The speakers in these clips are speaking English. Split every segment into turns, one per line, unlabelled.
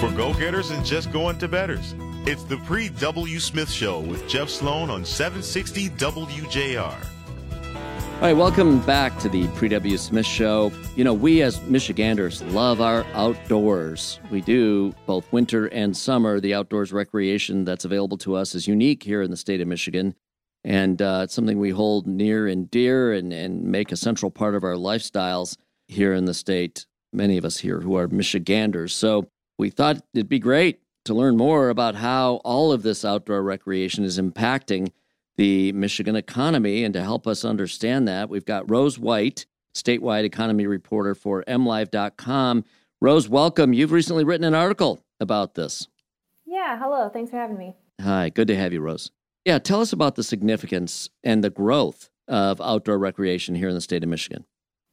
For go getters and just going to betters. It's the Paul W. Smith Show with Jeff Sloan on 760 WJR.
All right, welcome back to the Paul W. Smith Show. You know, we as Michiganders love our outdoors. We do both winter and summer. The outdoors recreation that's available to us is unique here in the state of Michigan. And uh, it's something we hold near and dear and, and make a central part of our lifestyles here in the state. Many of us here who are Michiganders. So we thought it'd be great to learn more about how all of this outdoor recreation is impacting the Michigan economy. And to help us understand that, we've got Rose White, statewide economy reporter for MLive.com. Rose, welcome. You've recently written an article about this.
Yeah, hello. Thanks for having me.
Hi, good to have you, Rose. Yeah, tell us about the significance and the growth of outdoor recreation here in the state of Michigan.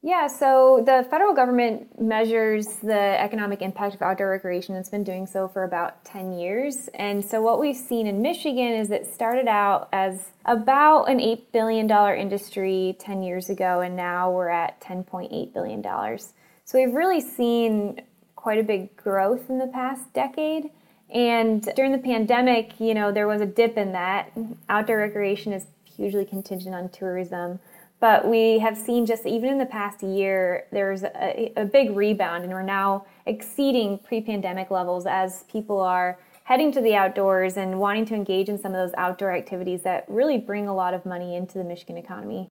Yeah, so the federal government measures the economic impact of outdoor recreation. It's been doing so for about 10 years. And so, what we've seen in Michigan is it started out as about an $8 billion industry 10 years ago, and now we're at $10.8 billion. So, we've really seen quite a big growth in the past decade. And during the pandemic, you know, there was a dip in that. Outdoor recreation is hugely contingent on tourism. But we have seen just even in the past year, there's a, a big rebound, and we're now exceeding pre pandemic levels as people are heading to the outdoors and wanting to engage in some of those outdoor activities that really bring a lot of money into the Michigan economy.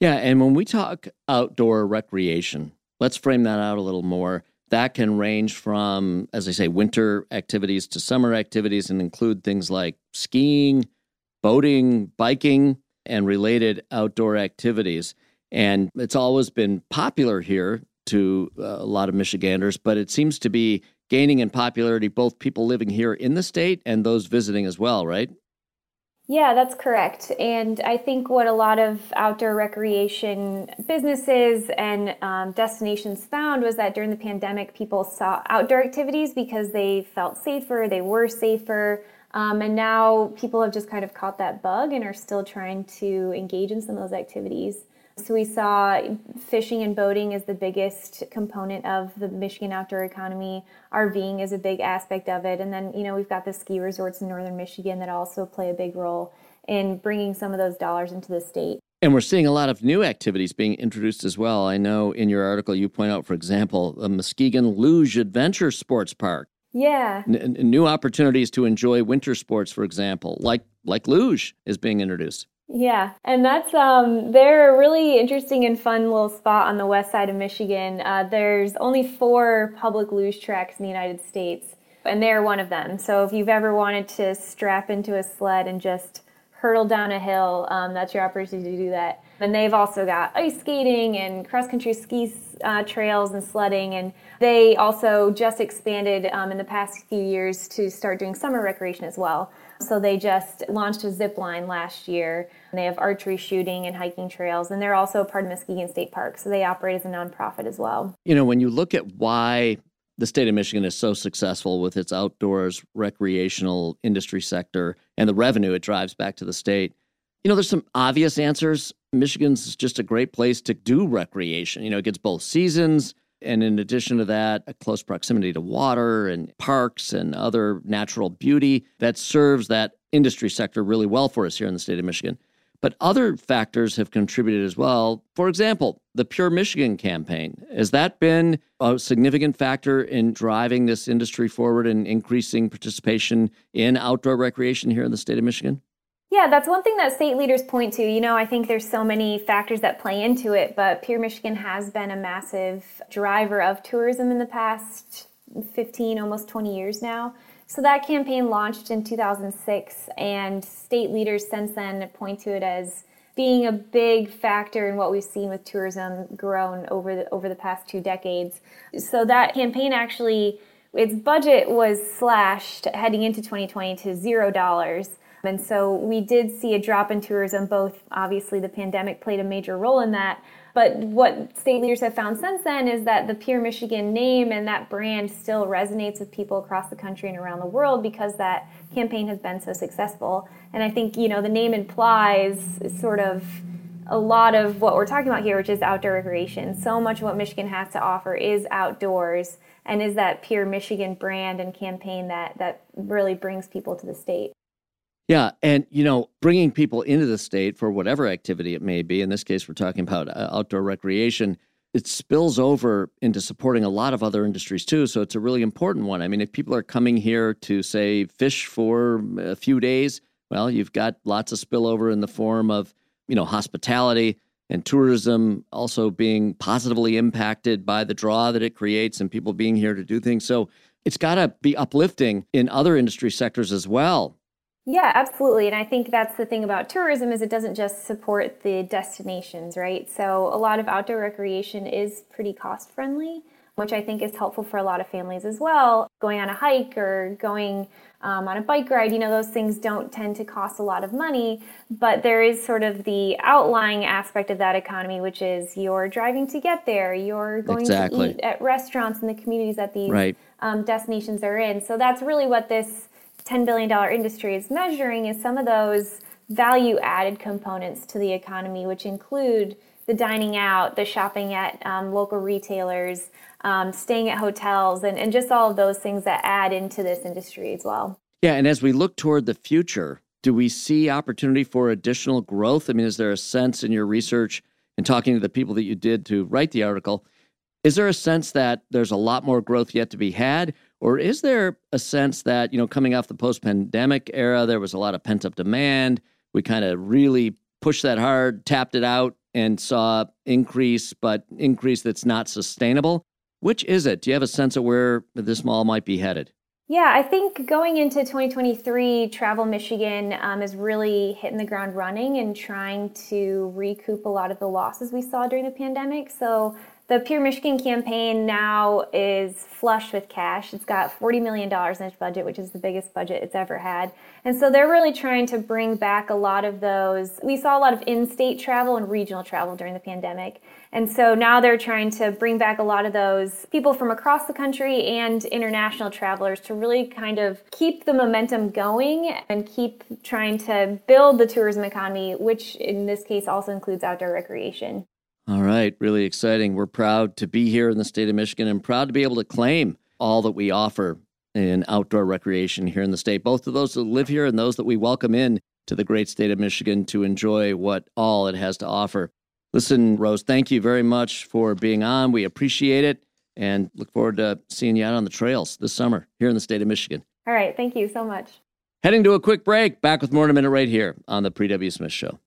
Yeah, and when we talk outdoor recreation, let's frame that out a little more. That can range from, as I say, winter activities to summer activities and include things like skiing, boating, biking, and related outdoor activities. And it's always been popular here to uh, a lot of Michiganders, but it seems to be gaining in popularity both people living here in the state and those visiting as well, right?
Yeah, that's correct. And I think what a lot of outdoor recreation businesses and um, destinations found was that during the pandemic, people saw outdoor activities because they felt safer, they were safer. Um, and now people have just kind of caught that bug and are still trying to engage in some of those activities. So we saw fishing and boating is the biggest component of the Michigan outdoor economy. RVing is a big aspect of it. And then, you know, we've got the ski resorts in northern Michigan that also play a big role in bringing some of those dollars into the state.
And we're seeing a lot of new activities being introduced as well. I know in your article you point out, for example, the Muskegon Luge Adventure Sports Park.
Yeah.
N- new opportunities to enjoy winter sports, for example, like like luge is being introduced.
Yeah, and that's um, they're a really interesting and fun little spot on the west side of Michigan. Uh, there's only four public luge tracks in the United States, and they're one of them. So if you've ever wanted to strap into a sled and just hurtle down a hill, um, that's your opportunity to do that. And they've also got ice skating and cross country ski uh, trails and sledding. And they also just expanded um, in the past few years to start doing summer recreation as well. So they just launched a zip line last year. They have archery shooting and hiking trails, and they're also part of Muskegon State Park. So they operate as a nonprofit as well.
You know, when you look at why the state of Michigan is so successful with its outdoors recreational industry sector and the revenue it drives back to the state. You know, there's some obvious answers. Michigan's just a great place to do recreation. You know, it gets both seasons. And in addition to that, a close proximity to water and parks and other natural beauty that serves that industry sector really well for us here in the state of Michigan. But other factors have contributed as well. For example, the Pure Michigan campaign. Has that been a significant factor in driving this industry forward and increasing participation in outdoor recreation here in the state of Michigan?
Yeah, that's one thing that state leaders point to. You know, I think there's so many factors that play into it, but Pure Michigan has been a massive driver of tourism in the past 15, almost 20 years now. So that campaign launched in 2006, and state leaders since then point to it as being a big factor in what we've seen with tourism grown over the, over the past two decades. So that campaign actually, its budget was slashed heading into 2020 to zero dollars. And so we did see a drop in tourism, both obviously the pandemic played a major role in that, but what state leaders have found since then is that the Pure Michigan name and that brand still resonates with people across the country and around the world because that campaign has been so successful. And I think, you know, the name implies sort of a lot of what we're talking about here, which is outdoor recreation. So much of what Michigan has to offer is outdoors and is that pure Michigan brand and campaign that, that really brings people to the state.
Yeah, and you know, bringing people into the state for whatever activity it may be. In this case, we're talking about uh, outdoor recreation. It spills over into supporting a lot of other industries too. So it's a really important one. I mean, if people are coming here to say fish for a few days, well, you've got lots of spillover in the form of you know hospitality and tourism also being positively impacted by the draw that it creates and people being here to do things. So it's got to be uplifting in other industry sectors as well.
Yeah, absolutely. And I think that's the thing about tourism is it doesn't just support the destinations, right? So a lot of outdoor recreation is pretty cost friendly, which I think is helpful for a lot of families as well. Going on a hike or going um, on a bike ride, you know, those things don't tend to cost a lot of money, but there is sort of the outlying aspect of that economy, which is you're driving to get there, you're going exactly. to eat at restaurants in the communities that these right. um, destinations are in. So that's really what this $10 billion industry is measuring is some of those value added components to the economy, which include the dining out, the shopping at um, local retailers, um, staying at hotels, and, and just all of those things that add into this industry as well.
Yeah, and as we look toward the future, do we see opportunity for additional growth? I mean, is there a sense in your research and talking to the people that you did to write the article? Is there a sense that there's a lot more growth yet to be had? Or is there a sense that, you know, coming off the post pandemic era, there was a lot of pent up demand? We kind of really pushed that hard, tapped it out, and saw increase, but increase that's not sustainable. Which is it? Do you have a sense of where this mall might be headed?
Yeah, I think going into 2023, Travel Michigan um, is really hitting the ground running and trying to recoup a lot of the losses we saw during the pandemic. So the Pure Michigan campaign now is flush with cash. It's got $40 million in its budget, which is the biggest budget it's ever had. And so they're really trying to bring back a lot of those. We saw a lot of in state travel and regional travel during the pandemic. And so now they're trying to bring back a lot of those people from across the country and international travelers to really kind of keep the momentum going and keep trying to build the tourism economy, which in this case also includes outdoor recreation.
All right, really exciting. We're proud to be here in the state of Michigan and proud to be able to claim all that we offer in outdoor recreation here in the state, both of those that live here and those that we welcome in to the great state of Michigan to enjoy what all it has to offer. Listen, Rose, thank you very much for being on. We appreciate it and look forward to seeing you out on the trails this summer here in the state of Michigan.
All right, thank you so much.
Heading to a quick break, back with more in a minute right here on the Paul W. Smith Show.